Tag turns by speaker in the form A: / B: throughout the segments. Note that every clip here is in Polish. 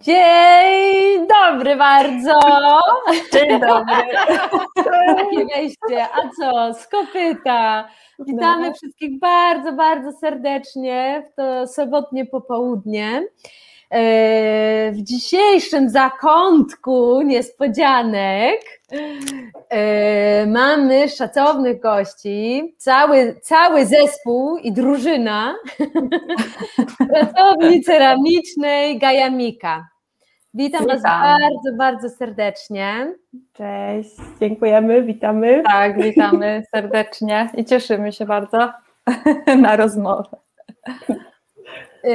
A: Dzień dobry bardzo.
B: Dzień dobry.
A: Takie wejście. A co, z kopyta. Witamy
B: No.
A: wszystkich bardzo, bardzo serdecznie w to sobotnie popołudnie. E, W dzisiejszym zakątku niespodzianek e, mamy szacownych gości, cały, cały zespół i drużyna pracowni ceramicznej Gajamika. Witam Was bardzo, bardzo serdecznie.
B: Cześć, dziękujemy, witamy.
C: Tak, witamy serdecznie i cieszymy się bardzo na rozmowę.
A: Yy,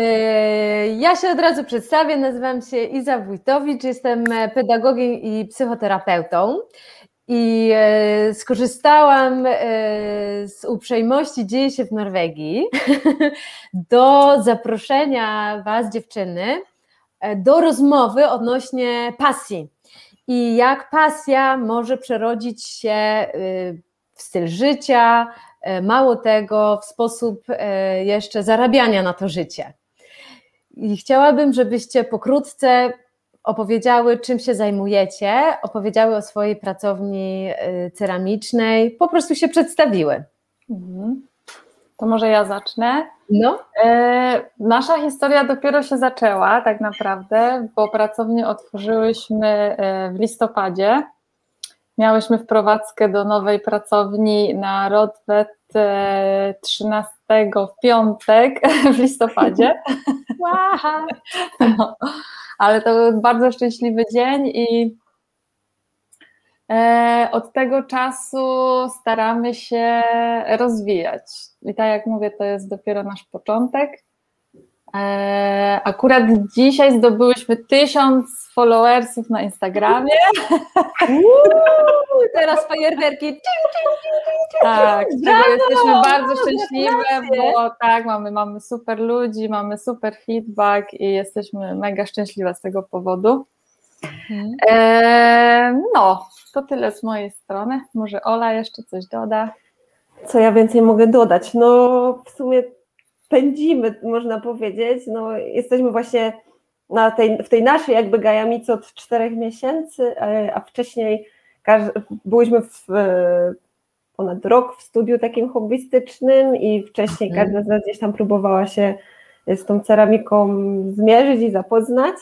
A: Ja się od razu przedstawię, nazywam się Iza Wójtowicz, jestem pedagogiem i psychoterapeutą i e, skorzystałam e, z uprzejmości Dzieje się w Norwegii do zaproszenia Was, dziewczyny, do rozmowy odnośnie pasji i jak pasja może przerodzić się y, w styl życia, e, mało tego, w sposób e, jeszcze zarabiania na to życie. I chciałabym, żebyście pokrótce opowiedziały, czym się zajmujecie, opowiedziały o swojej pracowni y, ceramicznej, po prostu się przedstawiły.
C: Mhm. To może ja zacznę.
A: No,
C: E, nasza historia dopiero się zaczęła tak naprawdę, bo pracownię otworzyłyśmy e, w listopadzie. Miałyśmy wprowadzkę do nowej pracowni na Rodwet e, 13 w piątek w listopadzie. No, ale to był bardzo szczęśliwy dzień i e, od tego czasu staramy się rozwijać. I tak jak mówię, to jest dopiero nasz początek. E, akurat dzisiaj zdobyłyśmy tysiąc followersów na Instagramie.
A: Uuu, teraz fajerwerki.
C: Tak,
A: Brawo!
C: jesteśmy bardzo szczęśliwe, bo tak, mamy, mamy super ludzi, mamy super feedback i jesteśmy mega szczęśliwe z tego powodu. E, no, to tyle z mojej strony. Może Ola jeszcze coś doda.
B: Co ja więcej mogę dodać? No w sumie pędzimy, można powiedzieć. No, jesteśmy właśnie na tej, w tej naszej jakby gajamicy od czterech miesięcy, e, a wcześniej byłyśmy w, e, ponad rok w studiu takim hobbystycznym i wcześniej
A: Mhm.
B: każda z nas gdzieś tam próbowała się z tą ceramiką zmierzyć i zapoznać.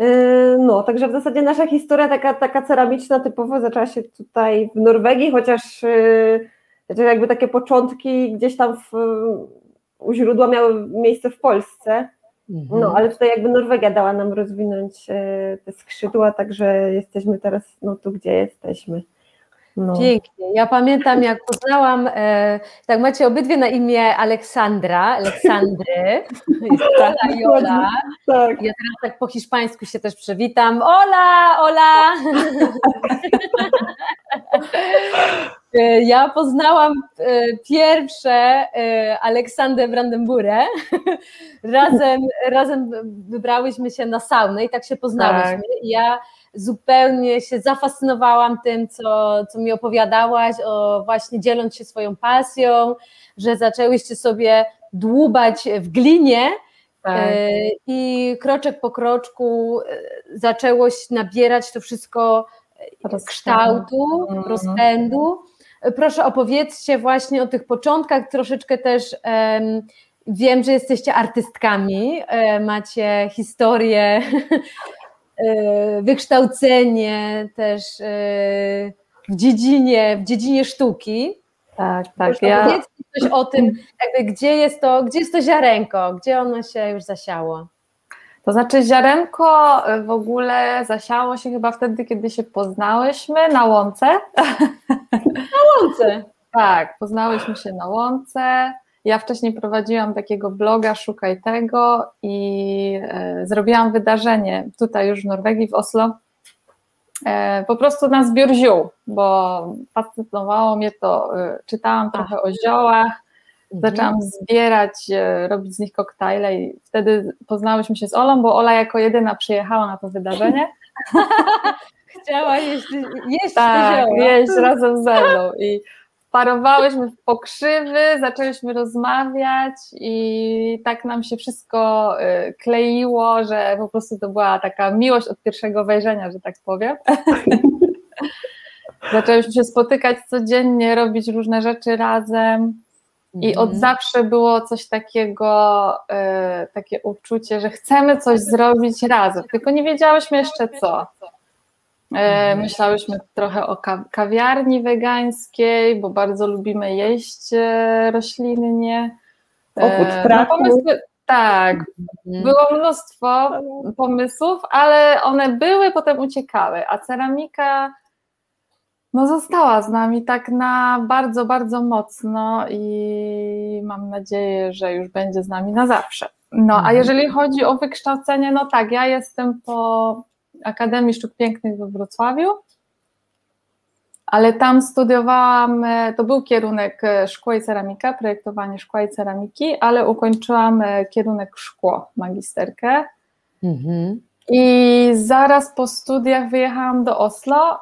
B: E, No, także w zasadzie nasza historia taka, taka ceramiczna typowo zaczęła się tutaj w Norwegii, chociaż e, chociaż jakby takie początki gdzieś tam w, u źródła miały miejsce w Polsce. No, ale tutaj jakby Norwegia dała nam rozwinąć e, te skrzydła, także jesteśmy teraz no, tu, gdzie jesteśmy. No.
A: Pięknie. Ja pamiętam, jak poznałam, e, tak macie obydwie na imię Aleksandra, Aleksandry, jest Ola i Ola.
B: Tak.
A: Ja teraz tak po hiszpańsku się też przywitam. Ola, Ola! E, Ja poznałam e, pierwsze e, Aleksandę Brandenburę. Razem, razem wybrałyśmy się na saunę i tak się poznałyśmy.
C: Tak.
A: Ja zupełnie się zafascynowałam tym, co, co mi opowiadałaś, o właśnie dzieląc się swoją pasją, że zaczęłyście sobie dłubać w glinie
C: Tak.
A: e, i kroczek po kroczku e, zaczęło się nabierać to wszystko
C: Rozpędu.
A: kształtu,
C: Mhm.
A: rozpędu. E, Proszę opowiedzcie właśnie o tych początkach, troszeczkę też em, wiem, że jesteście artystkami, e, macie historię, e, wykształcenie też e, w dziedzinie, w dziedzinie sztuki.
C: Tak, tak. Ja,
A: opowiedzcie coś o tym, jakby gdzie jest to, gdzie jest to ziarenko, gdzie ono się już zasiało.
C: to znaczy ziarenko y, w ogóle zasiało się chyba wtedy, kiedy się poznałyśmy na łące.
A: Łące.
C: Tak, poznałyśmy się na łące Ja wcześniej prowadziłam takiego bloga Szukaj tego i e, zrobiłam wydarzenie tutaj już w Norwegii, w Oslo, e, po prostu na zbiór ziół, bo fascynowało mnie to, e, czytałam trochę o ziołach,
A: Mhm.
C: zaczęłam zbierać, robić z nich koktajle i wtedy poznałyśmy się z Olą, bo Ola jako jedyna przyjechała na to wydarzenie.
A: Chciała jeść, jeść
C: Tak, jeść razem ze mną i parowałyśmy w pokrzywy, zaczęłyśmy rozmawiać i tak nam się wszystko y, kleiło, że po prostu to była taka miłość od pierwszego wejrzenia, że tak powiem. Zaczęłyśmy się spotykać codziennie, robić różne rzeczy razem. I od
A: Mhm.
C: zawsze było coś takiego, y, takie uczucie, że chcemy coś zrobić razem, tylko nie wiedziałyśmy jeszcze co. E, myślałyśmy trochę o ka- kawiarni wegańskiej, bo bardzo lubimy jeść e, roślinnie.
B: O
C: E,
B: trucku.
C: pomysły, tak,
A: Mhm.
C: było mnóstwo pomysłów, ale one były, potem uciekały, a ceramika no, została z nami tak na bardzo, bardzo mocno i mam nadzieję, że już będzie z nami na zawsze. No, a
A: Mhm.
C: jeżeli chodzi o wykształcenie, no tak, ja jestem po Akademii Sztuk Pięknych we Wrocławiu, ale tam studiowałam, e, to był kierunek e, szkło i ceramika, projektowanie szkła i ceramiki, ale ukończyłam e, kierunek szkło, magisterkę.
A: Mhm.
C: I zaraz po studiach wyjechałam do Oslo.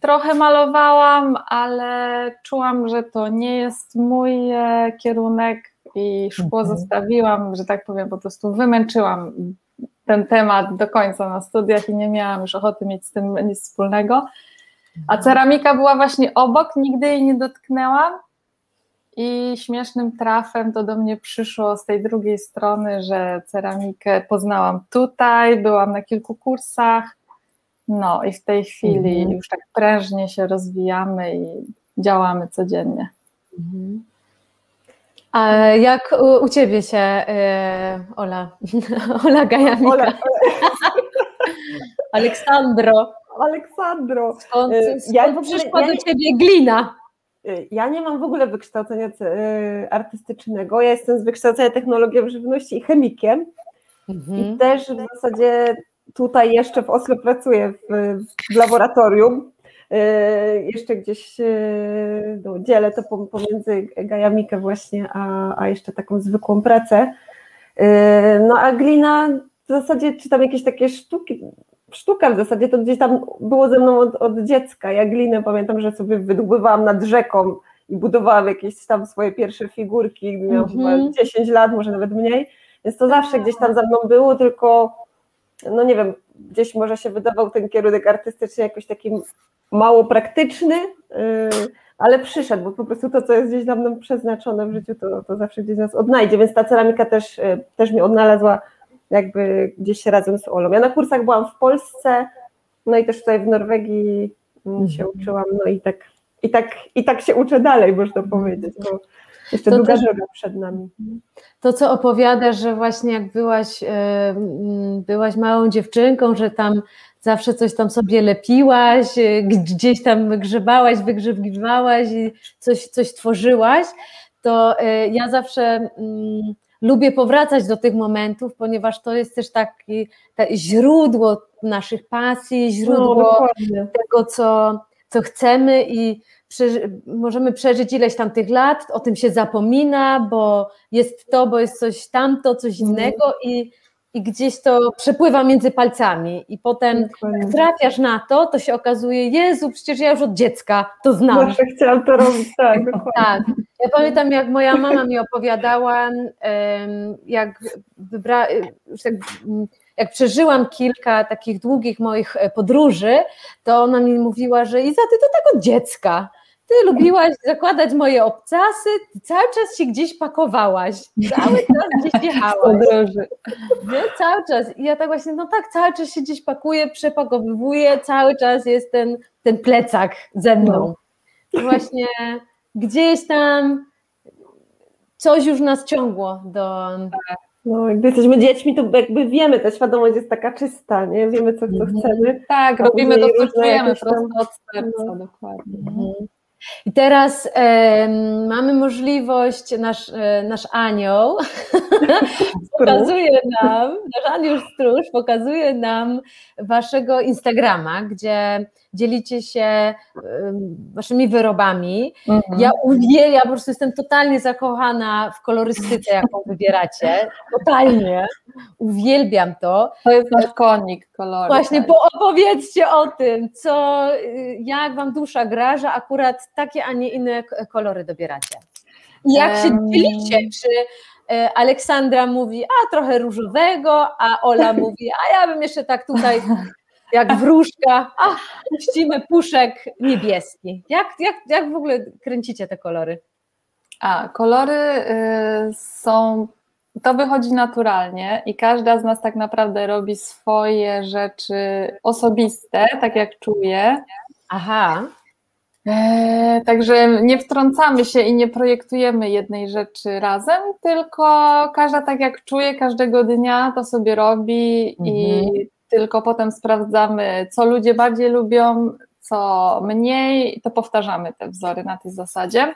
C: Trochę malowałam, ale czułam, że to nie jest mój kierunek i szkło
A: Mhm.
C: zostawiłam, że tak powiem, po prostu wymęczyłam ten temat do końca na studiach i nie miałam już ochoty mieć z tym nic wspólnego. A ceramika była właśnie obok, nigdy jej nie dotknęłam. I śmiesznym trafem to do mnie przyszło z tej drugiej strony, że ceramikę poznałam tutaj, byłam na kilku kursach. No i w tej chwili
A: Mhm.
C: już tak prężnie się rozwijamy i działamy codziennie.
A: Mhm. A jak u, u Ciebie się, e, Ola, Ola Gajamika,
B: Ola,
A: Aleksandro,
B: Aleksandro,
A: skąd,
B: E,
A: skąd
B: ja
A: przyszła
B: ja
A: do Ciebie glina?
B: y, ja nie mam w ogóle wykształcenia artystycznego. Ja jestem z wykształcenia technologią żywności i chemikiem.
A: Mhm.
B: I też w zasadzie tutaj jeszcze w Oslo pracuję w, w laboratorium. Y, Jeszcze gdzieś y, no, dzielę to pom- pomiędzy gajamikę właśnie, a, a jeszcze taką zwykłą pracę. Y, No a glina w zasadzie, czy tam jakieś takie sztuki, sztuka w zasadzie to gdzieś tam było ze mną od, od dziecka. Ja glinę pamiętam, że sobie wydłubywałam nad rzeką i budowałam jakieś tam swoje pierwsze figurki, miałam
A: Mhm.
B: chyba 10 lat, może nawet mniej. Więc to zawsze gdzieś tam za mną było, tylko no nie wiem, gdzieś może się wydawał ten kierunek artystyczny jakoś taki mało praktyczny, yy, ale przyszedł, bo po prostu to, co jest gdzieś dla mnie przeznaczone w życiu, to, to zawsze gdzieś nas odnajdzie, więc ta ceramika też, yy, też mnie odnalazła jakby gdzieś razem z Olą. Ja na kursach byłam w Polsce, no i też tutaj w Norwegii mm, się
A: Mhm.
B: uczyłam, no i tak, i tak, i tak się uczę dalej, można powiedzieć, bo jeszcze
A: To
B: długa droga przed nami.
A: To, co opowiadasz, że właśnie jak byłaś, e, byłaś małą dziewczynką, że tam zawsze coś tam sobie lepiłaś, e, gdzieś tam grzebałaś, wygrzebywałaś i coś, coś tworzyłaś, to e, ja zawsze mm, lubię powracać do tych momentów, ponieważ to jest też taki ta, źródło naszych pasji,
B: No,
A: źródło
B: dokładnie.
A: tego, co, co chcemy i możemy przeżyć ileś tam tych lat, o tym się zapomina, bo jest to, bo jest coś tamto, coś
B: Mhm.
A: innego i, i gdzieś to przepływa między palcami i potem
B: dokładnie.
A: jak trafiasz na to, to się okazuje, Jezu, przecież ja już od dziecka to znam.
B: Zawsze chciałam to robić, tak, dokładnie.
A: Tak. Ja pamiętam, jak moja mama mi opowiadała, jak wybra... mm, jak przeżyłam kilka takich długich moich e, podróży, to ona mi mówiła, że Iza, ty to tak od dziecka. Ty lubiłaś zakładać moje obcasy, ty cały czas się gdzieś pakowałaś, cały czas gdzieś jechałaś.
C: Podróży.
A: Nie? Cały czas. I ja tak właśnie, no tak, cały czas się gdzieś pakuję, przepakowywuję, cały czas jest ten, ten plecak ze mną. I właśnie gdzieś tam coś już nas ciągło do.
B: No, gdy jesteśmy dziećmi, to jakby wiemy, ta świadomość jest taka czysta, nie? Wiemy, co, co
A: Mhm.
B: chcemy.
C: Tak, robimy to, co czujemy prosto od serca,
B: no.
C: dokładnie.
A: Mhm. I teraz e, mamy możliwość, nasz, e, nasz anioł pokazuje nam, nasz anioł stróż pokazuje nam waszego Instagrama, gdzie dzielicie się waszymi wyrobami. Mhm. Ja uwielbiam, po prostu jestem totalnie zakochana w kolorystyce, jaką wybieracie. Totalnie. Uwielbiam to.
C: To jest nasz konik kolory.
A: Właśnie, tak. opowiedzcie o tym, co, jak wam dusza gra, że akurat takie, a nie inne kolory dobieracie. I jak się dzielicie, czy e, Aleksandra mówi, a trochę różowego, a Ola mówi, a ja bym jeszcze tak tutaj jak wróżka, a puścimy puszek niebieski. Jak, jak, jak w ogóle kręcicie te kolory?
C: A, kolory y, są, to wychodzi naturalnie i każda z nas tak naprawdę robi swoje rzeczy osobiste, tak jak czuje.
A: Aha.
C: E, także nie wtrącamy się i nie projektujemy jednej rzeczy razem, tylko każda tak jak czuje, każdego dnia to sobie robi mhm. i tylko potem sprawdzamy, co ludzie bardziej lubią, co mniej, to powtarzamy te wzory na tej zasadzie.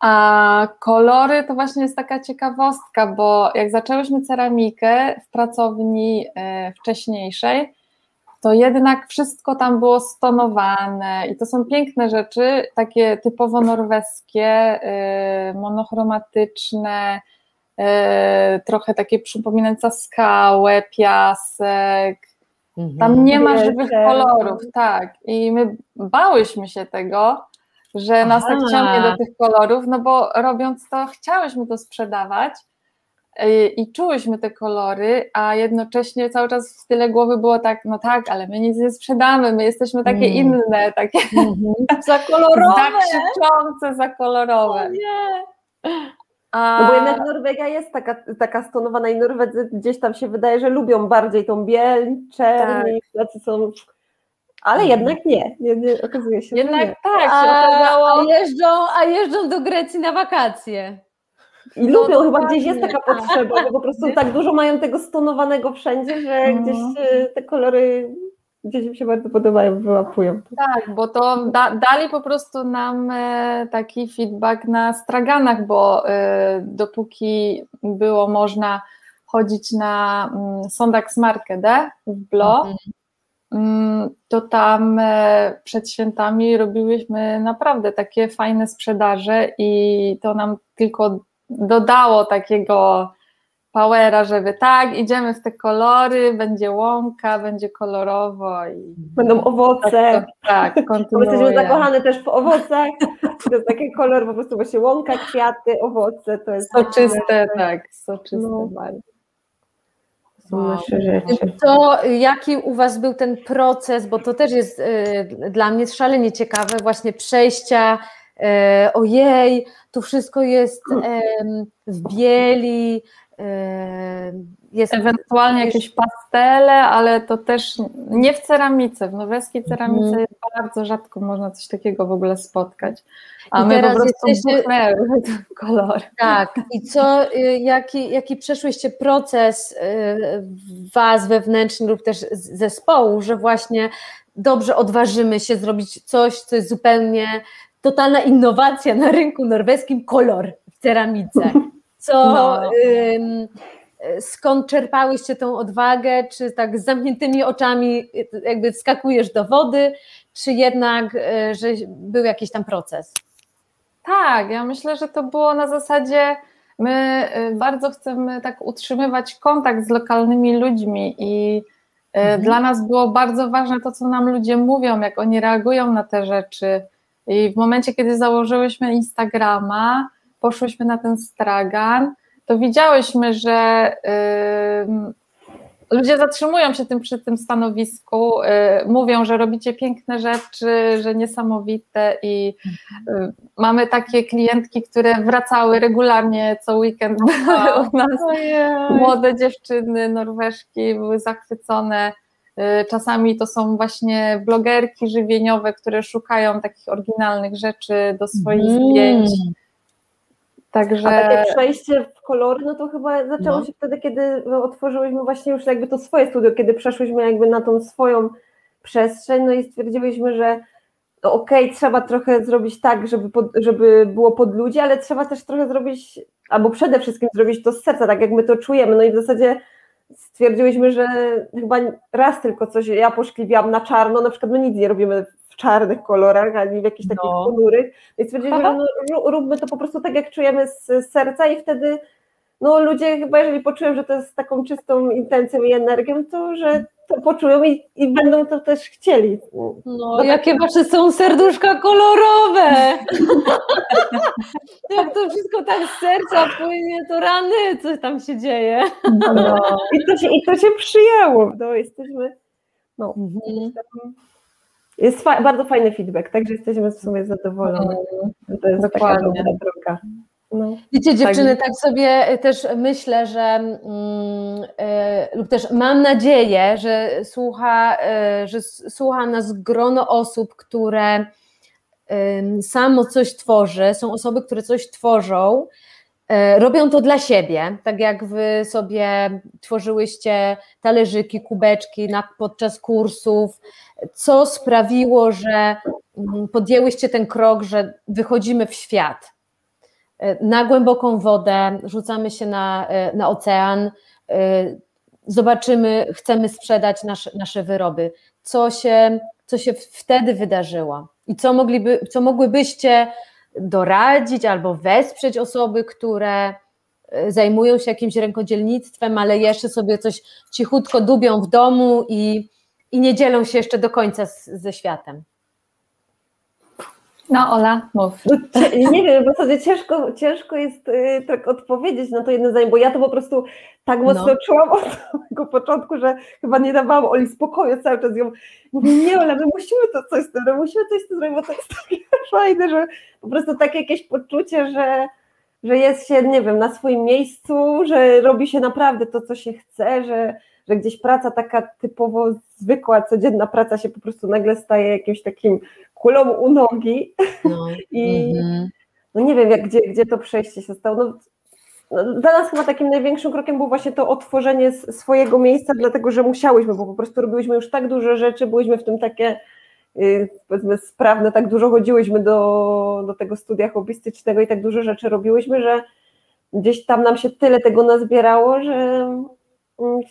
C: A kolory to właśnie jest taka ciekawostka, bo jak zaczęłyśmy ceramikę w pracowni e, wcześniejszej, to jednak wszystko tam było stonowane i to są piękne rzeczy, takie typowo norweskie, y, monochromatyczne, trochę takie przypominające skałę, piasek. Tam mhm. nie ma żywych kolorów, tak. I my bałyśmy się tego, że nas tak ciągnie do tych kolorów, no bo robiąc to, chciałyśmy to sprzedawać, i czułyśmy te kolory, a jednocześnie cały czas w tyle głowy było tak, no tak, ale my nic nie sprzedamy, my jesteśmy takie mm. inne, takie mm
A: -hmm. zakolorowe,
C: zakrzyczące, zakolorowe. O nie.
B: No bo jednak Norwegia jest taka, taka stonowana i Norwedzy gdzieś tam się wydaje, że lubią bardziej tą biel, czerni, tak. tacy są... Ale mhm. jednak nie, nie, nie okazuje się,
A: Jednak
B: nie.
A: tak się okazało. A jeżdżą, a jeżdżą do Grecji na wakacje.
B: I no, lubią, chyba gdzieś jest taka potrzeba, bo po prostu tak dużo mają tego stonowanego wszędzie, że no. gdzieś e, te kolory gdzieś mi się bardzo podobają, wyłapują.
C: Tak, bo to da, dali po prostu nam e, taki feedback na straganach, bo e, dopóki było można chodzić na mm, Sondags Markede w Blo, mhm. Mm, to tam przed świętami robiłyśmy naprawdę takie fajne sprzedaże i to nam tylko dodało takiego powera, żeby tak, idziemy w te kolory, będzie łąka, będzie kolorowo. I
B: Będą owoce.
C: Tak, tak kontynuuje.
B: Jesteśmy zakochane też w owocach. To jest taki kolor po prostu właśnie łąka, kwiaty, owoce. To jest
C: soczyste, tak, soczyste no. bardzo.
A: To jaki u Was był ten proces, bo to też jest y, dla mnie szalenie ciekawe, właśnie przejścia e, ojej, tu wszystko jest e, w bieli,
C: jest ewentualnie jakieś pastele, ale to też nie w ceramice, w norweskiej ceramice mm. bardzo rzadko można coś takiego w ogóle spotkać. A I my po prostu jesteście... kolor.
A: Tak, i co, y, jaki, jaki przeszłyście proces y, was wewnętrzny lub też zespołu, że właśnie dobrze odważymy się zrobić coś, co jest zupełnie totalna innowacja na rynku norweskim, kolor w ceramice. Co, no. ym, skąd czerpałyście tą odwagę? Czy tak z zamkniętymi oczami jakby wskakujesz do wody, czy jednak, y, że był jakiś tam proces?
C: Tak, ja myślę, że to było na zasadzie, my y, bardzo chcemy tak utrzymywać kontakt z lokalnymi ludźmi i y, mhm. dla nas było bardzo ważne to, co nam ludzie mówią, jak oni reagują na te rzeczy i w momencie, kiedy założyłyśmy Instagrama, poszłyśmy na ten stragan, to widziałyśmy, że ludzie zatrzymują się tym, przy tym stanowisku, yy, mówią, że robicie piękne rzeczy, że niesamowite i yy, mamy takie klientki, które wracały regularnie co weekend u nas. Młode dziewczyny, Norweżki były zachwycone Y, czasami to są właśnie blogerki żywieniowe, które szukają takich oryginalnych rzeczy do swoich mm. zdjęć.
B: Także... A takie przejście w kolory, no to chyba zaczęło no. się wtedy, kiedy otworzyłyśmy właśnie już jakby to swoje studio, kiedy przeszłyśmy jakby na tą swoją przestrzeń, no i stwierdziłyśmy, że no okej, okay, trzeba trochę zrobić tak, żeby, pod, żeby było pod ludzi, ale trzeba też trochę zrobić, albo przede wszystkim zrobić to z serca, tak jak my to czujemy. No i w zasadzie stwierdziłyśmy, że chyba raz tylko coś ja poszkliwiałam na czarno, na przykład my nic nie robimy w czarnych kolorach, ani w jakichś takich no. ponurych. No I stwierdziliśmy, że no, róbmy to po prostu tak, jak czujemy z serca i wtedy no ludzie chyba jeżeli poczują, że to jest taką czystą intencją i energią, to że to poczują i, i będą to też chcieli.
A: No, jakie tak... wasze są serduszka kolorowe! Jak to wszystko tak z serca płynie, to rany, co tam się dzieje.
B: No. I, to się, I to się przyjęło. No, jesteśmy. No, mhm. Jest fa bardzo fajny feedback, także jesteśmy w sumie zadowoleni. To jest Dokładnie. taka dobra droga.
A: No, Wiecie, dziewczyny, tak. tak sobie też myślę, że mm, y, lub też mam nadzieję, że słucha, y, że słucha nas grono osób, które y, samo coś tworzy, są osoby, które coś tworzą, robią to dla siebie, tak jak wy sobie tworzyłyście talerzyki, kubeczki na, podczas kursów, co sprawiło, że mm, podjęłyście ten krok, że wychodzimy w świat E, na głęboką wodę, rzucamy się na, e, na ocean, e, zobaczymy, chcemy sprzedać nasze, nasze wyroby. Co się, co się wtedy wydarzyło i co, mogliby, co mogłybyście doradzić albo wesprzeć osoby, które zajmują się jakimś rękodzielnictwem, ale jeszcze sobie coś cichutko dubią w domu i, i nie dzielą się jeszcze do końca z, ze światem.
C: No Ola, mów.
B: No, nie wiem, w zasadzie ciężko, ciężko jest y, tak odpowiedzieć na to jedno zdanie, bo ja to po prostu tak mocno no. czułam od samego początku, że chyba nie dawałam Oli spokoju cały czas ją mówię, nie Ola, my musimy to coś z tym, my musimy coś z tym zrobić, bo to jest takie fajne, że po prostu takie jakieś poczucie, że, że jest się, nie wiem, na swoim miejscu, że robi się naprawdę to, co się chce, że, że gdzieś praca taka typowo zwykła, codzienna praca się po prostu nagle staje jakimś takim kulą u nogi no. i mm-hmm. no nie wiem, jak, gdzie, gdzie to przejście się stało. No, no, dla nas chyba takim największym krokiem było właśnie to otworzenie swojego miejsca, dlatego że musiałyśmy, bo po prostu robiłyśmy już tak duże rzeczy, byłyśmy w tym takie y, powiedzmy sprawne, tak dużo chodziłyśmy do, do tego studia hobbystycznego i tak dużo rzeczy robiłyśmy, że gdzieś tam nam się tyle tego nazbierało, że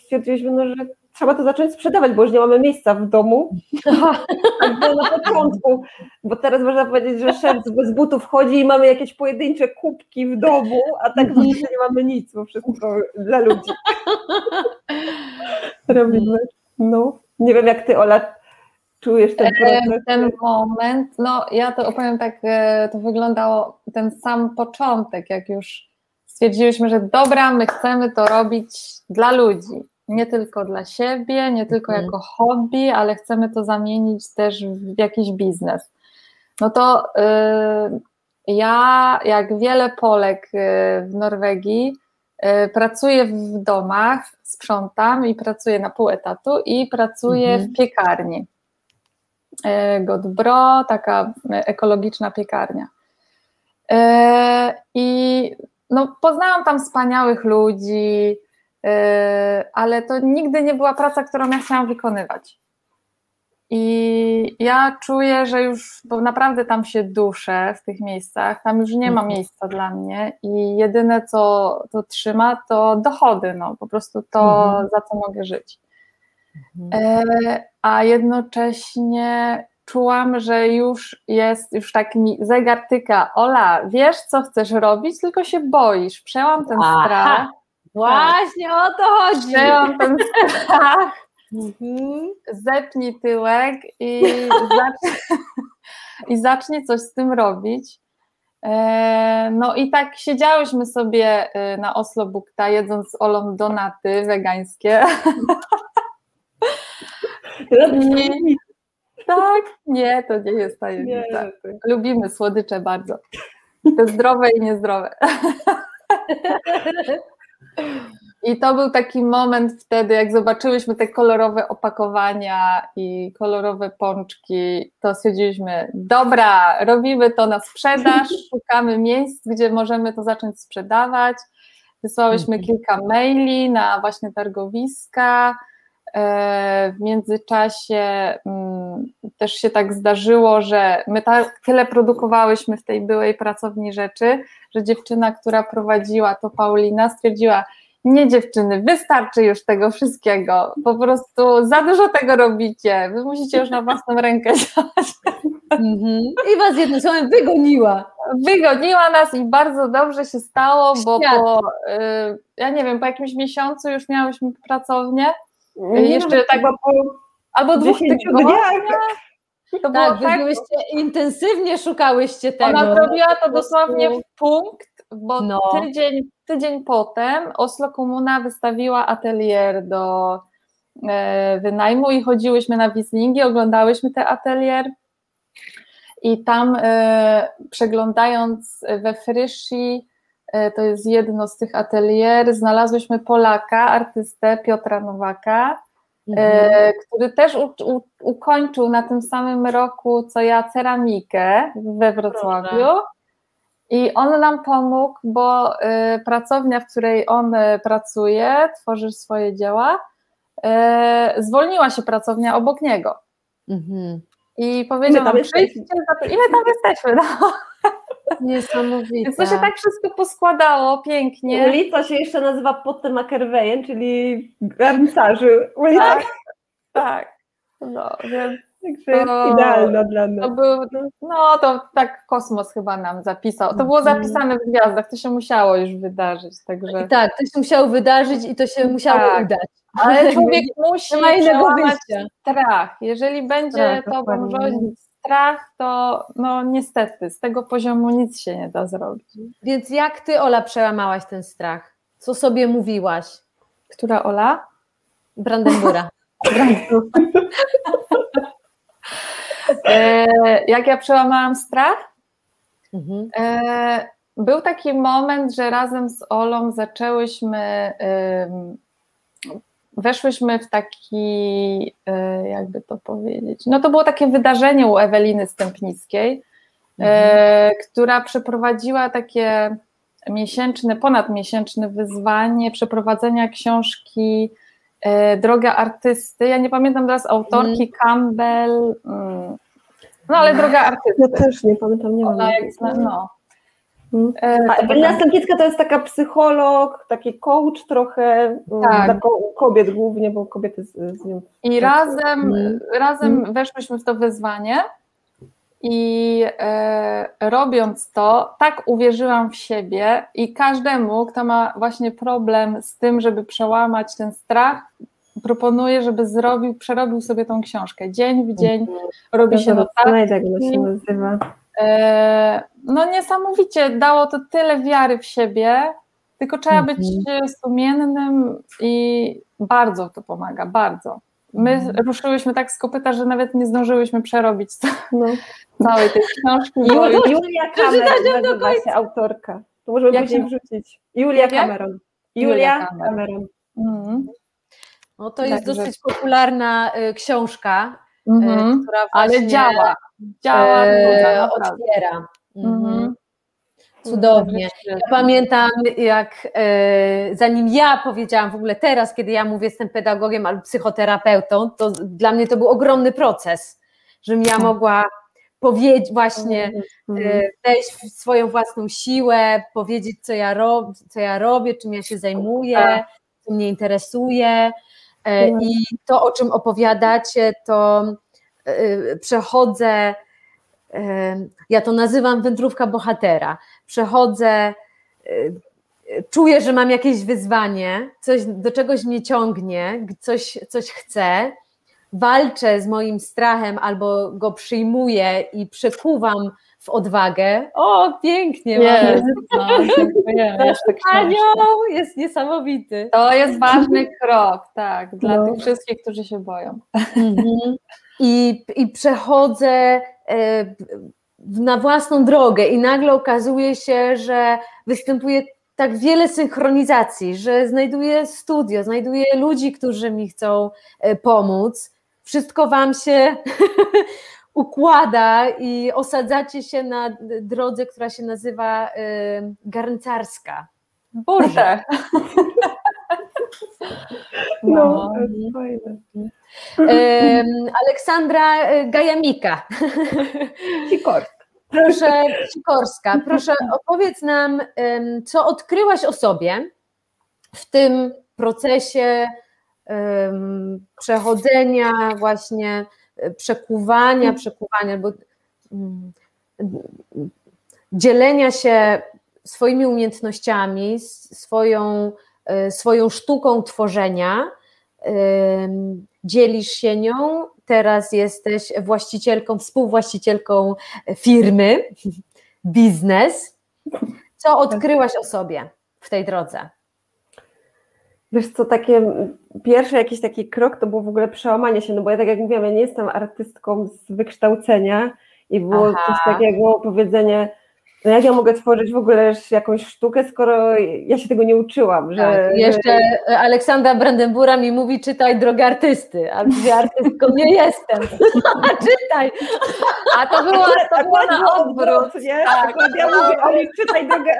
B: stwierdziliśmy, no, że trzeba to zacząć sprzedawać, bo już nie mamy miejsca w domu. Na początku, bo teraz można powiedzieć, że szef bez butów wchodzi i mamy jakieś pojedyncze kubki w domu, a tak naprawdę nie mamy nic, bo wszystko dla ludzi. Robimy. No, nie wiem jak ty, Ola, czujesz ten proces?
C: Ten moment, no ja to opowiem tak, e, to wyglądało ten sam początek, jak już stwierdziliśmy, że dobra, my chcemy to robić dla ludzi nie tylko dla siebie, nie tylko mhm. jako hobby, ale chcemy to zamienić też w jakiś biznes. No to y, ja, jak wiele Polek y, w Norwegii, y, pracuję w domach, sprzątam i pracuję na pół etatu i pracuję mhm. w piekarni. Godbro, taka ekologiczna piekarnia. I no, poznałam tam wspaniałych ludzi, Yy, ale to nigdy nie była praca, którą ja chciałam wykonywać. I ja czuję, że już, bo naprawdę tam się duszę w tych miejscach, tam już nie ma mhm. miejsca dla mnie i jedyne, co to trzyma, to dochody, no po prostu to, mhm. za co mogę żyć. Mhm. E, a jednocześnie czułam, że już jest, już tak mi zegar tyka, Ola, wiesz, co chcesz robić, tylko się boisz, przełam ten Aha. strach
A: Właśnie o to chodzi.
C: Przełam ten strach, mhm. zepnij tyłek i zacznij, i zacznij coś z tym robić. E, no i tak siedziałyśmy sobie e, na Oslo Bukta, jedząc z Olą donaty wegańskie. I, tak, nie, to nie jest tajemnica. Lubimy słodycze bardzo. Te zdrowe i niezdrowe. I to był taki moment wtedy, jak zobaczyłyśmy te kolorowe opakowania i kolorowe pączki, to stwierdziliśmy, dobra, robimy to na sprzedaż, szukamy miejsc, gdzie możemy to zacząć sprzedawać. Wysłałyśmy mhm. kilka maili na właśnie targowiska, w międzyczasie mm, też się tak zdarzyło, że my tak tyle produkowałyśmy w tej byłej pracowni rzeczy, że dziewczyna, która prowadziła to Paulina, stwierdziła, nie dziewczyny, wystarczy już tego wszystkiego, po prostu za dużo tego robicie, wy musicie już na własną rękę działać.
A: Mhm. I was słowem wygoniła.
C: Wygoniła nas i bardzo dobrze się stało, bo po, y, ja nie wiem, po jakimś miesiącu już miałyśmy pracownię,
B: Nie
C: jeszcze
B: wiem,
C: tak-
B: chyba po
C: albo dwóch
B: 10
C: tygodniach.
B: dniach.
C: To było
A: Tak, wy
C: tak,
A: byłyście, intensywnie szukałyście tego.
C: Ona zrobiła to dosłownie w punkt, bo
A: No.
C: tydzień, tydzień potem Oslo Komuna wystawiła atelier do e, wynajmu i chodziłyśmy na wizningi, oglądałyśmy ten atelier i tam e, przeglądając we Fryszy, to jest jedno z tych atelier, znalazłyśmy Polaka, artystę Piotra Nowaka,
A: Mhm.
C: e, który też u, u, ukończył na tym samym roku, co ja, ceramikę we Wrocławiu. I on nam pomógł, bo e, pracownia, w której on e, pracuje, tworzy swoje dzieła, e, zwolniła się pracownia obok niego.
A: Mhm.
C: I powiedział
B: tam
C: nam, przyjdźcie za to. I my tam jesteśmy. No.
A: Niesamowite.
C: Więc to się tak wszystko poskładało pięknie.
B: Ulica się jeszcze nazywa Pottemakervejen, czyli garncarzy. Ulica,
C: Tak, tak. No, więc
B: także jest
C: to-
B: idealna dla nas.
C: To był, no to tak kosmos chyba nam zapisał. To było
A: Mhm.
C: zapisane w gwiazdach, to się musiało już wydarzyć, także.
A: I tak, to się musiało wydarzyć i to się musiało
C: Tak.
A: udać.
C: Ale człowiek musi
A: Nie ma innego
C: strach. Jeżeli będzie
B: Tak,
C: tobą
B: dokładnie.
C: rządzić strach, to no niestety z tego poziomu nic się nie da zrobić.
A: Więc jak ty, Ola, przełamałaś ten strach? Co sobie mówiłaś?
C: Która Ola?
A: Brandenbura.
C: E, jak ja przełamałam strach?
A: Mhm.
C: E, Był taki moment, że razem z Olą zaczęłyśmy, weszłyśmy w taki, y, jakby to powiedzieć, no to było takie wydarzenie u Eweliny Stępnickiej, e, która przeprowadziła takie miesięczne, ponadmiesięczne wyzwanie przeprowadzenia książki e, Droga Artysty. Ja nie pamiętam teraz autorki, Campbell, mm, no ale Droga Artysty.
B: Ja też nie pamiętam, nie mam.
C: Ona no.
B: Mm.
C: E,
B: A
C: to
B: Ewelina to jest taka psycholog, taki coach trochę, mm,
C: Tak.
B: dla ko- kobiet głównie, bo kobiety z, z nią.
C: I razem,
A: Mm.
C: razem weszłyśmy w to wyzwanie i e, robiąc to, tak uwierzyłam w siebie i każdemu, kto ma właśnie problem z tym, żeby przełamać ten strach, proponuję, żeby zrobił, przerobił sobie tą książkę. Dzień w dzień robi się
B: to
C: notatki.
B: znajdę, jak się nazywa.
C: E, no niesamowicie, dało to tyle wiary w siebie, tylko trzeba być e, sumiennym i bardzo to pomaga, bardzo. My ruszyłyśmy tak z kopyta, że nawet nie zdążyłyśmy przerobić
B: No.
C: całej tej książki. bo
B: Ju-
C: już-
B: Julia Cameron nazywa się autorka. To możemy
C: Jak
B: później
C: się-
B: wrzucić. Julia
C: Jak?
B: Cameron.
C: Julia
B: Julia
C: Cameron.
B: Cameron.
C: Mhm.
A: No to jest
C: Także-
A: dosyć popularna y, książka, y,
C: Mhm.
A: która
C: Ale
A: właśnie
C: działa, działa,
A: e,
C: naprawdę.
A: otwiera. Mhm.
C: Mhm.
A: Cudownie.
C: Także-
A: Ja pamiętam, jak e, zanim ja powiedziałam w ogóle teraz, kiedy ja mówię, jestem pedagogiem albo psychoterapeutą, to dla mnie to był ogromny proces, żebym ja mogła powiedzieć właśnie,
B: Mhm.
A: e, wejść w swoją własną siłę, powiedzieć, co ja, rob, co ja robię, czym ja się zajmuję,
C: Tak.
A: co mnie interesuje. E. I to, o czym opowiadacie, to przechodzę, e, ja to nazywam wędrówka bohatera. Przechodzę, e, czuję, że mam jakieś wyzwanie, coś, do czegoś mnie ciągnie, coś, coś chcę, walczę z moim strachem albo go przyjmuję i przekuwam w odwagę. O, pięknie!
C: Jest,
A: mamy.
C: no.
A: Anioł jest niesamowity.
C: To jest ważny krok, tak, dla
B: No.
C: tych wszystkich, którzy się boją.
A: Mhm. I, I przechodzę e, na własną drogę i nagle okazuje się, że występuje tak wiele synchronizacji, że znajduję studio, znajduję ludzi, którzy mi chcą e, pomóc. Wszystko wam się układa i osadzacie się na drodze, która się nazywa e, garncarska.
C: Boże.
B: No, to jest fajne.
A: Aleksandra e, Gajamika.
B: Sikorska.
A: Proszę, Sikorska, proszę opowiedz nam, co odkryłaś o sobie w tym procesie przechodzenia, właśnie e, przekuwania, przekuwania, bo mm, dzielenia się swoimi umiejętnościami, swoją, swoją sztuką tworzenia. em, Dzielisz się nią, teraz jesteś właścicielką, współwłaścicielką firmy, biznes. Co odkryłaś o sobie w tej drodze?
B: Wiesz co, takie pierwszy jakiś taki krok to było w ogóle przełamanie się, no bo ja tak jak mówiłam, ja nie jestem artystką z wykształcenia i było
A: Aha.
B: coś takiego powiedzenie, no jak ja mogę tworzyć w ogóle jakąś sztukę, skoro ja się tego nie uczyłam, że,
A: Tak, jeszcze Aleksandra Brandenbura mi mówi, czytaj drogę artysty, a ja artystką nie jestem. czytaj.
C: A to było, to było
B: Akurat
C: na odwrót.
B: nie?
C: Tak.
B: Akurat ja mówię, Oli, czytaj drogę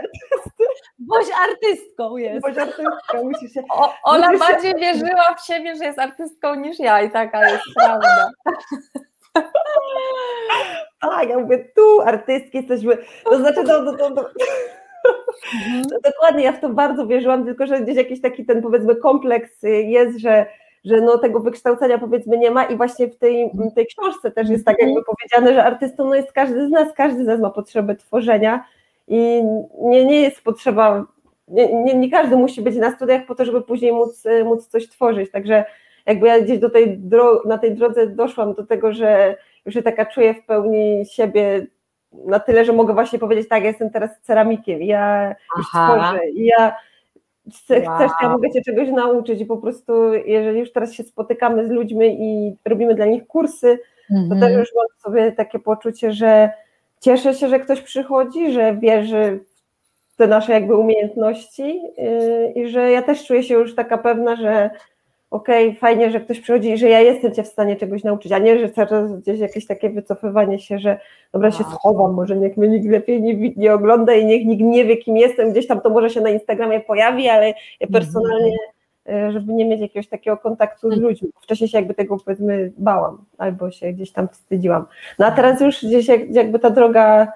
A: Boś artystką jest.
B: bądź artystką, musisz się...
C: O, Ola
B: Musisz się-
C: bardziej wierzyła w siebie, że jest artystką niż ja i taka jest prawda.
B: Tak, ja mówię, tu artystki jesteśmy, to znaczy, to, to, to, to, No dokładnie, ja w to bardzo wierzyłam, tylko że gdzieś jakiś taki ten powiedzmy kompleks jest, że, że no tego wykształcenia powiedzmy nie ma i właśnie w tej, w tej książce też jest tak jakby powiedziane, że artystą no jest każdy z nas, każdy z nas ma potrzebę tworzenia i nie, nie jest potrzeba, nie, nie, nie każdy musi być na studiach po to, żeby później móc, y, móc coś tworzyć, także jakby ja gdzieś do tej dro- na tej drodze doszłam do tego, że już się taka czuję w pełni siebie na tyle, że mogę właśnie powiedzieć, tak, ja jestem teraz ceramikiem, ja już tworzę i ja chcę,
A: Wow.
B: chcesz, ja mogę Cię czegoś nauczyć i po prostu, jeżeli już teraz się spotykamy z ludźmi i robimy dla nich kursy, to
A: Mhm.
B: też już mam sobie takie poczucie, że cieszę się, że ktoś przychodzi, że wierzy w te nasze jakby umiejętności yy, i że ja też czuję się już taka pewna, że okej, fajnie, że ktoś przychodzi i że ja jestem Cię w stanie czegoś nauczyć, a nie, że cały czas gdzieś jakieś takie wycofywanie się, że dobra, się
A: Wow.
B: schowam, może niech mnie nikt lepiej nie, nie ogląda i niech nikt nie wie, kim jestem, gdzieś tam to może się na Instagramie pojawi, ale ja personalnie, e, żeby nie mieć jakiegoś takiego kontaktu z ludźmi. Wcześniej się jakby tego powiedzmy bałam, albo się gdzieś tam wstydziłam. No a teraz już gdzieś jak, jakby ta droga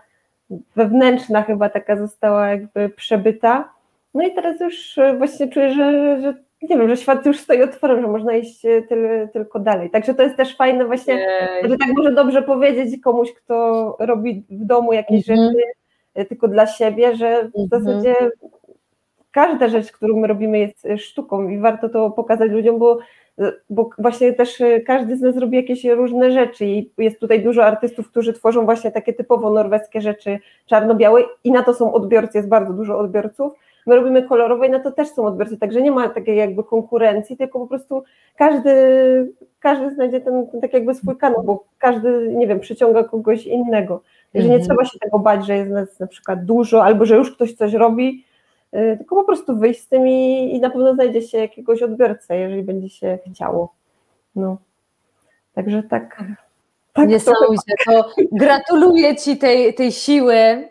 B: wewnętrzna chyba taka została jakby przebyta. No i teraz już e, właśnie czuję, że, że nie wiem, że świat już stoi otworem, że można iść e, tyl, tylko dalej. Także to jest też fajne właśnie, że tak może dobrze powiedzieć komuś, kto robi w domu jakieś
A: Mhm.
B: rzeczy e, tylko dla siebie, że w
A: Mhm.
B: zasadzie każda rzecz, którą my robimy jest e, sztuką i warto to pokazać ludziom, bo, bo właśnie też każdy z nas robi jakieś różne rzeczy i jest tutaj dużo artystów, którzy tworzą właśnie takie typowo norweskie rzeczy czarno-białe i na to są odbiorcy, jest bardzo dużo odbiorców. My robimy kolorowe i na to też są odbiorcy, także nie ma takiej jakby konkurencji, tylko po prostu każdy, każdy znajdzie ten, ten tak jakby swój kanał, bo każdy, nie wiem, przyciąga kogoś innego. Że nie
A: Mhm.
B: trzeba się tego bać, że jest nas na przykład dużo, albo że już ktoś coś robi, y, tylko po prostu wyjść z tym i, i na pewno znajdzie się jakiegoś odbiorcę, jeżeli będzie się chciało. No. Także tak. tak to,
A: Niesamowicie. To gratuluję Ci tej, tej siły,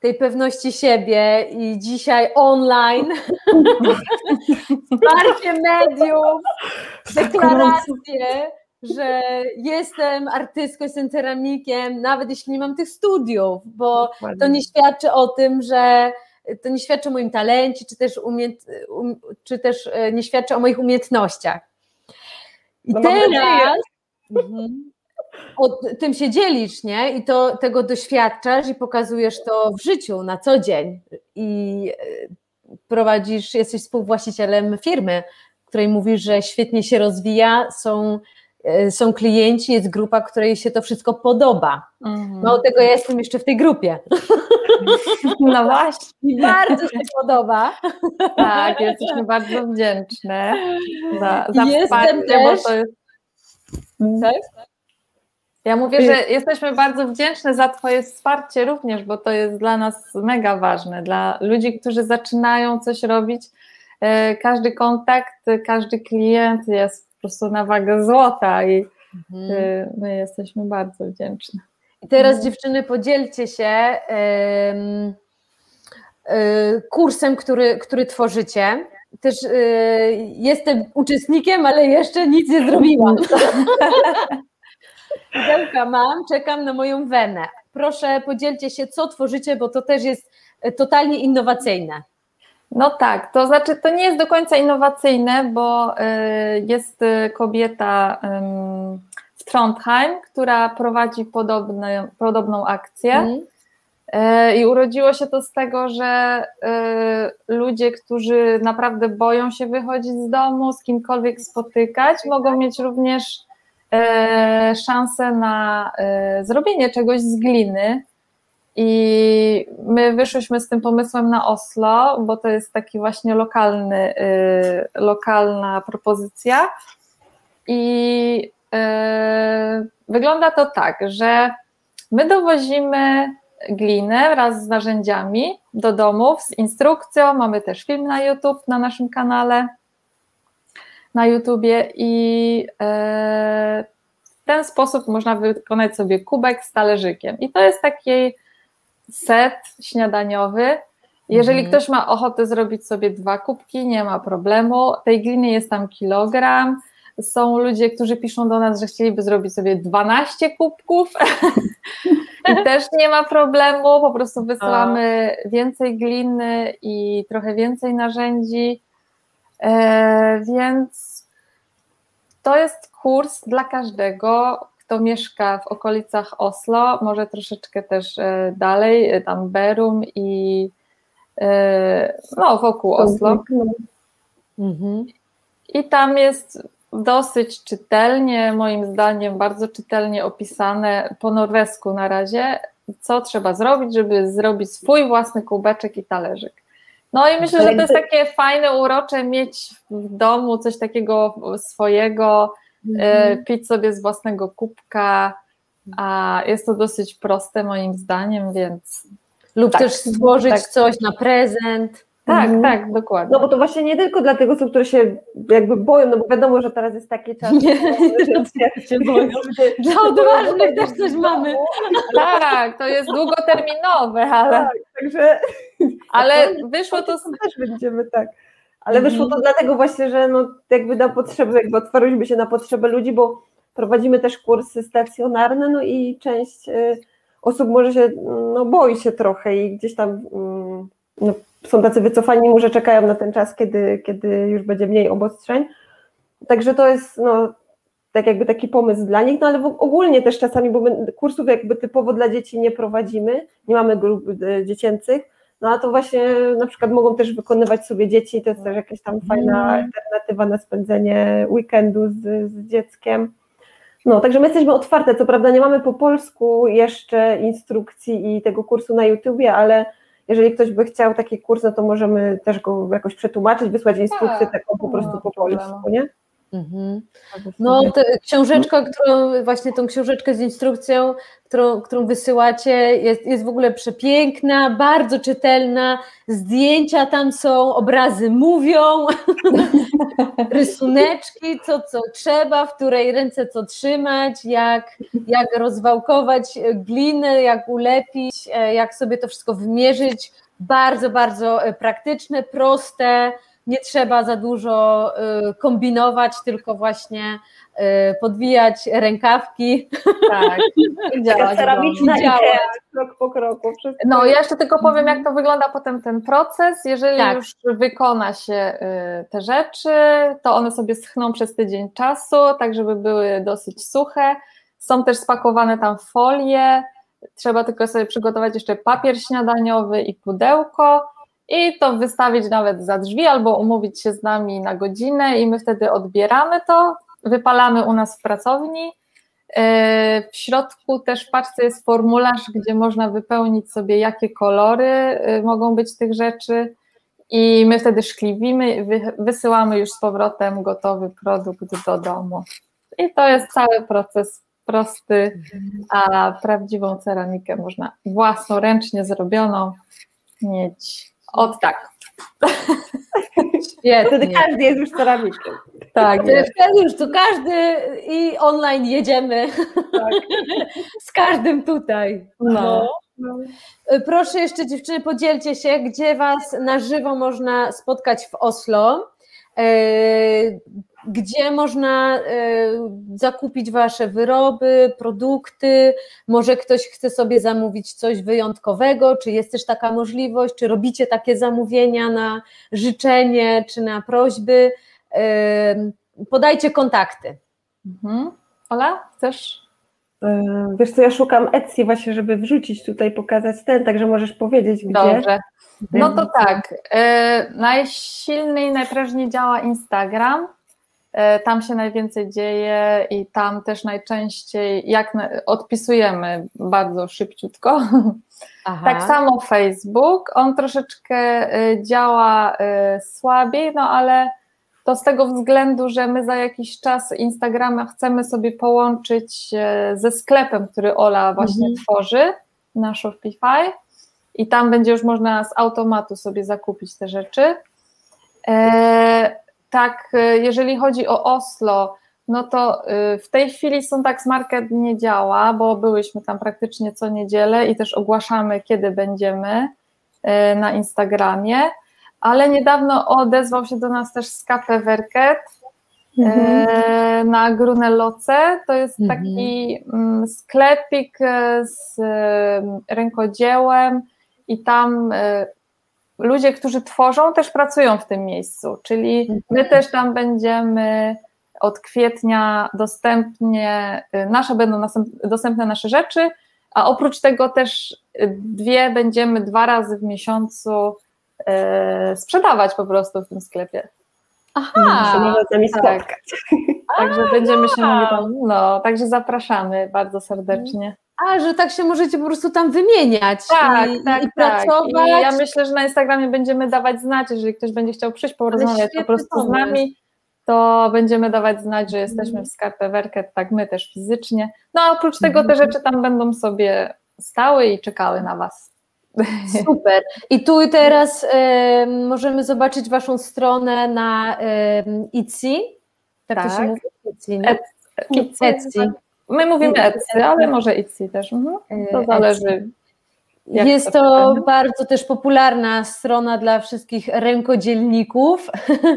A: tej pewności siebie i dzisiaj online. Wsparcie mediów, deklaracje, że jestem artystką, jestem ceramikiem, nawet jeśli nie mam tych studiów, bo to nie świadczy o tym, że to nie świadczy o moim talencie, czy też, umiejęt, um, czy też e, nie świadczy o moich umiejętnościach. I
B: No
A: teraz mhm, o tym się dzielisz, nie? I to, tego doświadczasz i pokazujesz to w życiu na co dzień. I e, prowadzisz, jesteś współwłaścicielem firmy, której mówisz, że świetnie się rozwija, są, e, są klienci, jest grupa, której się to wszystko podoba.
C: Mhm.
A: Mało tego, ja jestem jeszcze w tej grupie.
C: No właśnie,
A: I bardzo się podoba.
C: tak, jesteśmy bardzo wdzięczne za, za wsparcie,
A: też-
C: bo to jest...
A: Tak?
C: Ja mówię, że jesteśmy bardzo wdzięczne za Twoje wsparcie również, bo to jest dla nas mega ważne. Dla ludzi, którzy zaczynają coś robić, e, każdy kontakt, każdy klient jest po prostu na wagę złota i
A: Mhm.
C: e, my jesteśmy bardzo wdzięczne.
A: I teraz dziewczyny podzielcie się e, kursem, który, który tworzycie. też y, jestem uczestnikiem, ale jeszcze nic nie zrobiłam. Pudełka mam, czekam na moją wenę. Proszę podzielcie się, co tworzycie, bo to też jest e, totalnie innowacyjne.
C: No tak, to znaczy to nie jest do końca innowacyjne, bo y, jest y, kobieta w Trondheim, która prowadzi podobne, podobną akcję. Mm. I urodziło się to z tego, że ludzie, którzy naprawdę boją się wychodzić z domu, z kimkolwiek spotykać, mogą mieć również szansę na zrobienie czegoś z gliny, i my wyszłyśmy z tym pomysłem na Oslo, bo to jest taki właśnie lokalny, y, lokalna propozycja. I wygląda to tak, że my dowozimy glinę wraz z narzędziami do domów z instrukcją. Mamy też film na YouTube na naszym kanale na YouTubie i y, w ten sposób można wykonać sobie kubek z talerzykiem. I to jest taki set śniadaniowy. Jeżeli mhm. ktoś ma ochotę zrobić sobie dwa kubki, nie ma problemu. Tej gliny jest tam kilogram. Są ludzie, którzy piszą do nas, że chcieliby zrobić sobie 12 kubków. I też nie ma problemu, po prostu wysyłamy więcej gliny i trochę więcej narzędzi. E, więc to jest kurs dla każdego kto mieszka w okolicach Oslo, może troszeczkę też e, dalej, e, tam Berum i no, wokół Oslo. Mhm. I tam jest dosyć czytelnie, moim zdaniem bardzo czytelnie opisane po norwesku na razie, co trzeba zrobić, żeby zrobić swój własny kubeczek i talerzyk. No i myślę, że to jest takie fajne, urocze mieć w domu coś takiego swojego, E, mhm. pić sobie z własnego kubka, a jest to dosyć proste moim zdaniem, więc.
A: Lub tak, też stworzyć tak. coś na prezent.
C: Tak, mhm. tak, dokładnie.
B: No bo to właśnie nie tylko dla tych osób, które się jakby boją, no bo wiadomo, że teraz jest taki czas, nie,
A: że się boją. Dla odważnych też coś mamy.
C: Tak, to jest długoterminowe, ale... Tak, także... Ale wyszło to...
B: Też będziemy, tak. Ale wyszło to mhm. dlatego właśnie, że no jakby na potrzeby, jakby otworzyliśmy się na potrzeby ludzi, bo prowadzimy też kursy stacjonarne, no i część y, osób może się, no boi się trochę i gdzieś tam mm, no, są tacy wycofani, może czekają na ten czas, kiedy, kiedy już będzie mniej obostrzeń. Także to jest no, tak jakby taki pomysł dla nich, no ale ogólnie też czasami, bo my kursów jakby typowo dla dzieci nie prowadzimy, nie mamy grup y, dziecięcych, no a to właśnie na przykład mogą też wykonywać sobie dzieci, to jest też jakaś tam fajna mhm. alternatywa na spędzenie weekendu z, z dzieckiem. No, także my jesteśmy otwarte, co prawda nie mamy po polsku jeszcze instrukcji i tego kursu na YouTubie, ale jeżeli ktoś by chciał taki kurs, no to możemy też go jakoś przetłumaczyć, wysłać instrukcję tak, taką po prostu no, po polsku, nie? Mhm.
A: No, książeczka, którą, właśnie tą książeczkę z instrukcją, którą, którą wysyłacie, jest, jest w ogóle przepiękna, bardzo czytelna. Zdjęcia tam są, obrazy mówią, rysuneczki, co co trzeba, w której ręce co trzymać, jak, jak rozwałkować glinę, jak ulepić, e, jak sobie to wszystko wymierzyć. Bardzo, bardzo e, praktyczne, proste nie trzeba za dużo y, kombinować, tylko właśnie y, podwijać rękawki.
B: Tak, działać. Ceramiczna krok po kroku.
C: Wszystko. No, ja jeszcze tylko powiem, jak to wygląda potem ten proces. Jeżeli tak. już wykona się y, te rzeczy, to one sobie schną przez tydzień czasu, tak żeby były dosyć suche. Są też spakowane tam folie. Trzeba tylko sobie przygotować jeszcze papier śniadaniowy i pudełko i to wystawić nawet za drzwi albo umówić się z nami na godzinę i my wtedy odbieramy to, wypalamy u nas w pracowni. E, w środku też w paczce jest formularz, gdzie można wypełnić sobie, jakie kolory e, mogą być tych rzeczy, i my wtedy szkliwimy, wysyłamy już z powrotem gotowy produkt do domu. I to jest cały proces prosty, a prawdziwą ceramikę można własnoręcznie zrobioną mieć od tak.
B: Świetnie. Wtedy każdy jest już ceramikiem.
A: Tak, wtedy już tu każdy i online jedziemy. Tak. Z każdym tutaj.
B: No.
A: Y, Proszę jeszcze dziewczyny, podzielcie się, gdzie Was na żywo można spotkać w Oslo, gdzie można y, zakupić Wasze wyroby, produkty, może ktoś chce sobie zamówić coś wyjątkowego, czy jest też taka możliwość, czy robicie takie zamówienia na życzenie, czy na prośby, Y, podajcie kontakty.
C: Mhm. Ola, chcesz?
B: E, Wiesz co, ja szukam Etsy właśnie, żeby wrzucić tutaj, pokazać ten, także możesz powiedzieć gdzie.
C: Dobrze. No to tak. E, najsilniej, najprężniej działa Instagram. E, tam się najwięcej dzieje i tam też najczęściej jak odpisujemy bardzo szybciutko.
A: Aha.
C: Tak samo Facebook. On troszeczkę działa słabiej, no ale to z tego względu, że my za jakiś czas Instagrama chcemy sobie połączyć e, ze sklepem, który Ola właśnie
A: Mhm.
C: tworzy na Shopify i tam będzie już można z automatu sobie zakupić te rzeczy. E, tak, e, jeżeli chodzi o Oslo, no to e, w tej chwili Suntax Market nie działa, bo byłyśmy tam praktycznie co niedzielę i też ogłaszamy, kiedy będziemy na Instagramie, ale niedawno odezwał się do nas też Skape Werket e, na Grunelloce. To jest
A: Mhm.
C: taki mm, sklepik e, z rękodziełem i tam e, ludzie, którzy tworzą, też pracują w tym miejscu, czyli my też tam będziemy od kwietnia dostępnie, e, nasze będą dostępne nasze rzeczy, a oprócz tego też dwie będziemy dwa razy w miesiącu sprzedawać po prostu w tym sklepie.
A: Aha,
B: Się można z nami
C: tak.
B: spotkać.
C: Także będziemy się mogli tam, no, także zapraszamy bardzo serdecznie.
A: a, że tak się możecie po prostu tam wymieniać
C: Tak,
A: i,
C: tak,
A: i
C: tak.
A: pracować.
C: I ja myślę, że na Instagramie będziemy dawać znać, jeżeli ktoś będzie chciał przyjść, porozmawiać po prostu z
A: pomysł.
C: nami, to będziemy dawać znać, że jesteśmy w Skarpę Werket, tak my też fizycznie. No a oprócz tego te rzeczy tam będą sobie stały i czekały na Was.
A: Super. I tu i teraz e, możemy zobaczyć Waszą stronę na e, Etsy. Tak, to
C: Tak.
A: się mówi? Etsy, nie?
C: Etsy.
A: Etsy.
C: My mówimy Etsy, ale może Etsy też. Mhm. To
A: E,
C: zależy. jak
A: Jest
C: to
A: to bardzo też popularna strona dla wszystkich rękodzielników,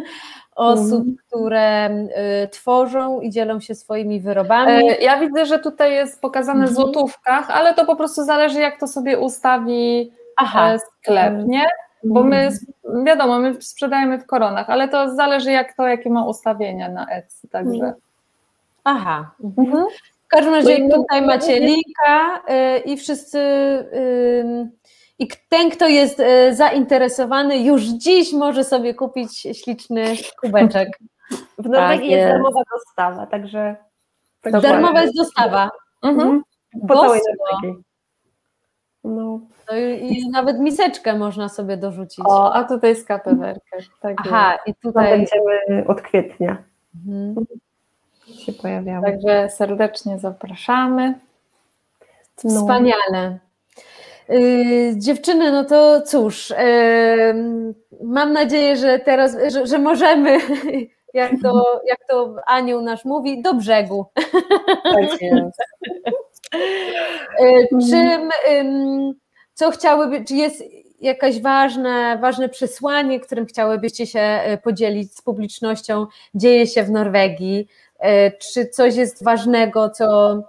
A: osób, które y, tworzą i dzielą się swoimi wyrobami.
C: E, Ja widzę, że tutaj jest pokazane w
A: Mhm.
C: złotówkach, ale to po prostu zależy, jak to sobie ustawi
A: Aha,
C: e, sklep, nie? Bo my, wiadomo, my sprzedajemy w koronach, ale to zależy, jak to, jakie ma ustawienia na Etsy, także.
A: aha. Mhm. W każdym razie
B: No
A: tutaj macie linka y, i wszyscy i ten, kto jest y, zainteresowany, już dziś może sobie kupić śliczny kubeczek.
B: W Norwegii
A: Tak
B: jest
A: jest.
B: darmowa dostawa, także także-
A: Darmowa jest dostawa.
C: Mhm.
B: po całej. Norwegii. No,
A: No i, I nawet miseczkę można sobie dorzucić.
C: O, a tutaj jest kapewerkę. Tak
A: Aha, i
B: to
A: tutaj.
B: będziemy od kwietnia
A: Mhm.
B: się pojawiały.
C: jest. Także serdecznie zapraszamy.
B: No.
A: Wspaniale. Yy, dziewczyny, no to cóż, yy, mam nadzieję, że teraz, że, że możemy, jak to, jak to Aniu nasz mówi, do brzegu.
B: Tak jest.
A: Yy, czym, ym, co chciałyby, czy jest jakaś ważne, ważne przesłanie, którym chciałybyście się podzielić z publicznością, dzieje się w Norwegii? Czy coś jest ważnego, co,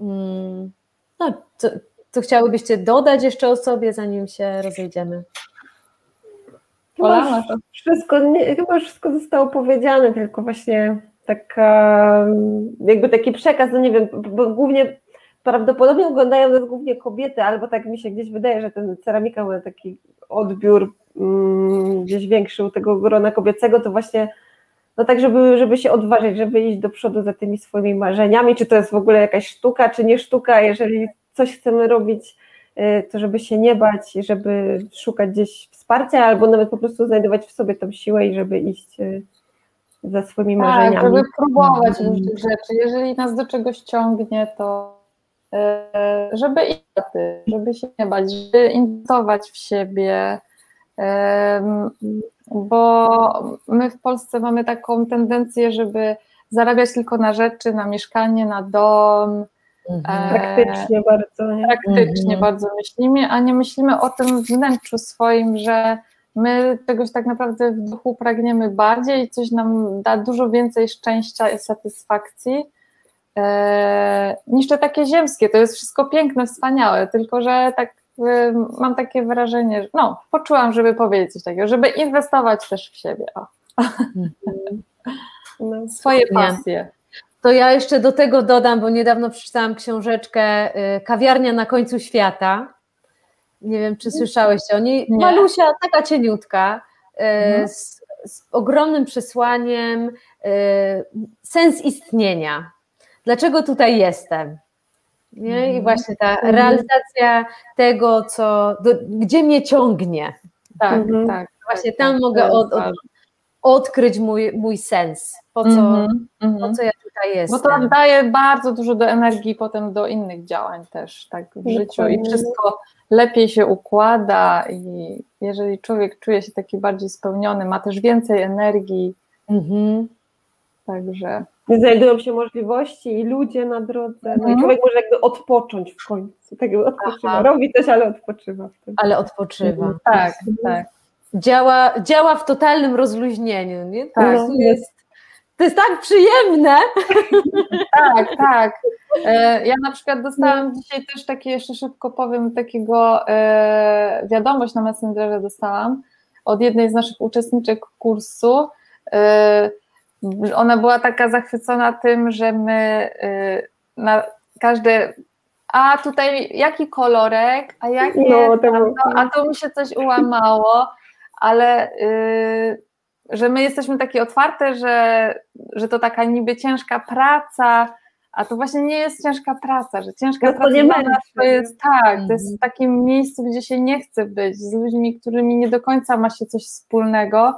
A: mm, no, co, co chciałybyście dodać jeszcze o sobie, zanim się rozejdziemy?
C: Ola,
B: Chyba wszystko, nie, chyba już wszystko zostało powiedziane, tylko właśnie taka, jakby taki przekaz, no nie wiem, bo głównie prawdopodobnie oglądają nas głównie kobiety, albo tak mi się gdzieś wydaje, że ten ceramika ma taki odbiór mm, gdzieś większy u tego grona kobiecego, to właśnie no tak, żeby, żeby się odważyć, żeby iść do przodu za tymi swoimi marzeniami, czy to jest w ogóle jakaś sztuka, czy nie sztuka, jeżeli coś chcemy robić, y, to żeby się nie bać, żeby szukać gdzieś wsparcia, albo nawet po prostu znajdować w sobie tą siłę i żeby iść y, za swoimi
C: Tak,
B: marzeniami.
C: żeby próbować
A: Mhm.
C: różnych rzeczy. Jeżeli nas do czegoś ciągnie, to e, żeby iść, żeby się nie bać, żeby inwestować w siebie, bo my w Polsce mamy taką tendencję, żeby zarabiać tylko na rzeczy, na mieszkanie, na dom.
B: Praktycznie bardzo. Nie?
C: praktycznie
A: Mhm.
C: bardzo myślimy, a nie myślimy o tym wnętrzu swoim, że my czegoś tak naprawdę w duchu pragniemy bardziej i coś nam da dużo więcej szczęścia i satysfakcji e, niż te takie ziemskie. To jest wszystko piękne, wspaniałe, tylko że tak e, mam takie wrażenie, że no, poczułam, żeby powiedzieć coś takiego, żeby inwestować też w siebie, o,
B: No.
C: swoje
A: Nie.
C: pasje.
A: To ja jeszcze do tego dodam, bo niedawno przeczytałam książeczkę y, Kawiarnia na końcu świata. Nie wiem, czy słyszałyście o niej.
C: Nie.
A: Malusia, taka cieniutka, y,
C: Mhm.
A: z, z ogromnym przesłaniem, y, sens istnienia. Dlaczego tutaj jestem? Nie? I
C: Mhm.
A: właśnie ta
B: Mhm.
A: realizacja tego, co, do, gdzie mnie ciągnie.
C: Tak,
B: Mhm.
C: tak.
A: Właśnie
C: tak,
A: tam
C: tak,
A: mogę od, od. Odkryć mój, mój sens. Po co,
C: Mhm,
A: po
C: mhm.
A: co ja tutaj
C: Bo
A: jestem?
C: to daje bardzo dużo do energii potem do innych działań też tak w życiu i
B: Dokładnie.
C: wszystko lepiej się układa i jeżeli człowiek czuje się taki bardziej spełniony, ma też więcej energii,
A: Mhm.
C: także
B: Znajdują się możliwości i ludzie na drodze. No i
C: Mhm.
B: człowiek może jakby odpocząć w końcu. Tak jakby odpoczywa.
A: Aha.
B: Robi coś, ale odpoczywa w tym.
A: Ale odpoczywa.
C: tak, tak.
A: Działa, działa w totalnym rozluźnieniu. Nie? To,
C: Tak.
A: jest, jest, to jest tak przyjemne.
C: Tak, tak. E, Ja na przykład dostałam dzisiaj też takie, jeszcze szybko powiem, takiego e, wiadomość na Messengerze dostałam od jednej z naszych uczestniczek kursu. E, Ona była taka zachwycona tym, że my e, na każde a tutaj jaki kolorek, a jakie,
B: No, to
C: a, a tu mi się coś ułamało, ale y, że my jesteśmy takie otwarte, że, że to taka niby ciężka praca, a to właśnie nie jest ciężka praca, że ciężka
B: No to
C: praca
B: nie
C: to jest tak, to
A: Mhm.
C: jest w takim miejscu, gdzie się nie chce być, z ludźmi, którymi nie do końca ma się coś wspólnego,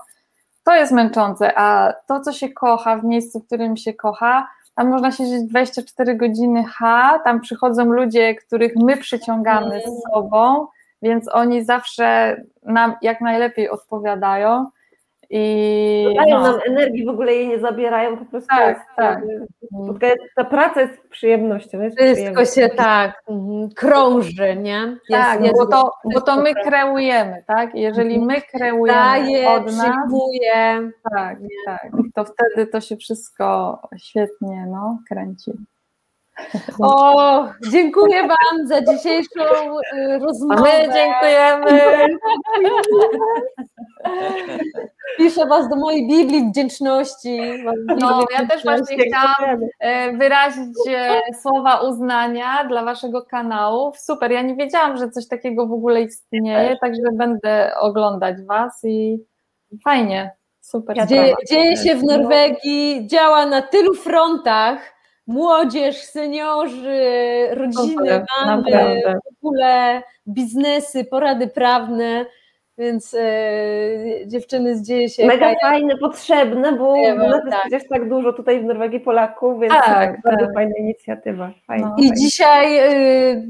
C: to jest męczące, a to, co się kocha w miejscu, w którym się kocha, tam można siedzieć 24 godziny H, tam przychodzą ludzie, których my przyciągamy
A: Mhm.
C: z sobą, więc oni zawsze nam jak najlepiej odpowiadają i
B: Dają
C: no,
B: nam energii, w ogóle jej nie zabierają, po prostu
C: Tak,
B: jest,
C: tak.
B: spotkanie- ta praca jest przyjemnością. Jest
A: Wszystko się tak mhm, krąży, nie?
C: tak,
A: jest,
C: bo, to, bo to my kreujemy, tak? I Jeżeli my kreujemy
A: daje,
C: od nas,
A: przyjmuje.
C: tak, tak, to wtedy to się wszystko świetnie no, kręci.
A: O, dziękuję Wam za dzisiejszą y, rozmowę.
C: my dziękujemy.
A: Piszę Was do mojej Biblii wdzięczności.
C: No, ja też właśnie chciałam e, wyrazić e, słowa uznania dla waszego kanału. Super, ja nie wiedziałam, że coś takiego w ogóle istnieje, także będę oglądać was i fajnie, super.
A: Dzieje się w Norwegii, działa na tylu frontach. Młodzież, seniorzy, rodziny, mamy, w ogóle biznesy, porady prawne, więc e, dziewczyny dzieje się.
B: Mega fajne, potrzebne, bo
A: ma,
B: nas jest
A: tak.
B: przecież tak dużo tutaj w Norwegii Polaków, więc
C: Tak,
B: bardzo
C: tak.
B: fajna inicjatywa. Fajnie,
C: No.
A: I dzisiaj, y,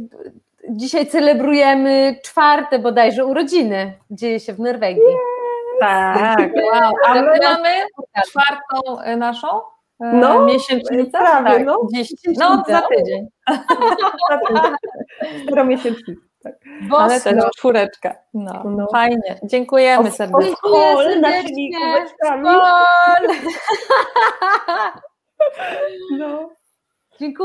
A: dzisiaj celebrujemy czwarte bodajże urodziny. Dzieje się w Norwegii.
C: Tak, wow. A my mamy czwartą e, naszą e,
B: No,
C: miesięcznicę?
B: prawie,
C: tak,
B: no.
C: dziś, no za tydzień,
B: Czteromiesięczny. Tak.
C: ale
A: Bosko.
C: też czwóreczka. No,
B: No.
C: fajnie, dziękujemy serdecznie.
A: Dziękuję
B: naszymi kubeczkami. No.
A: Dziękuję.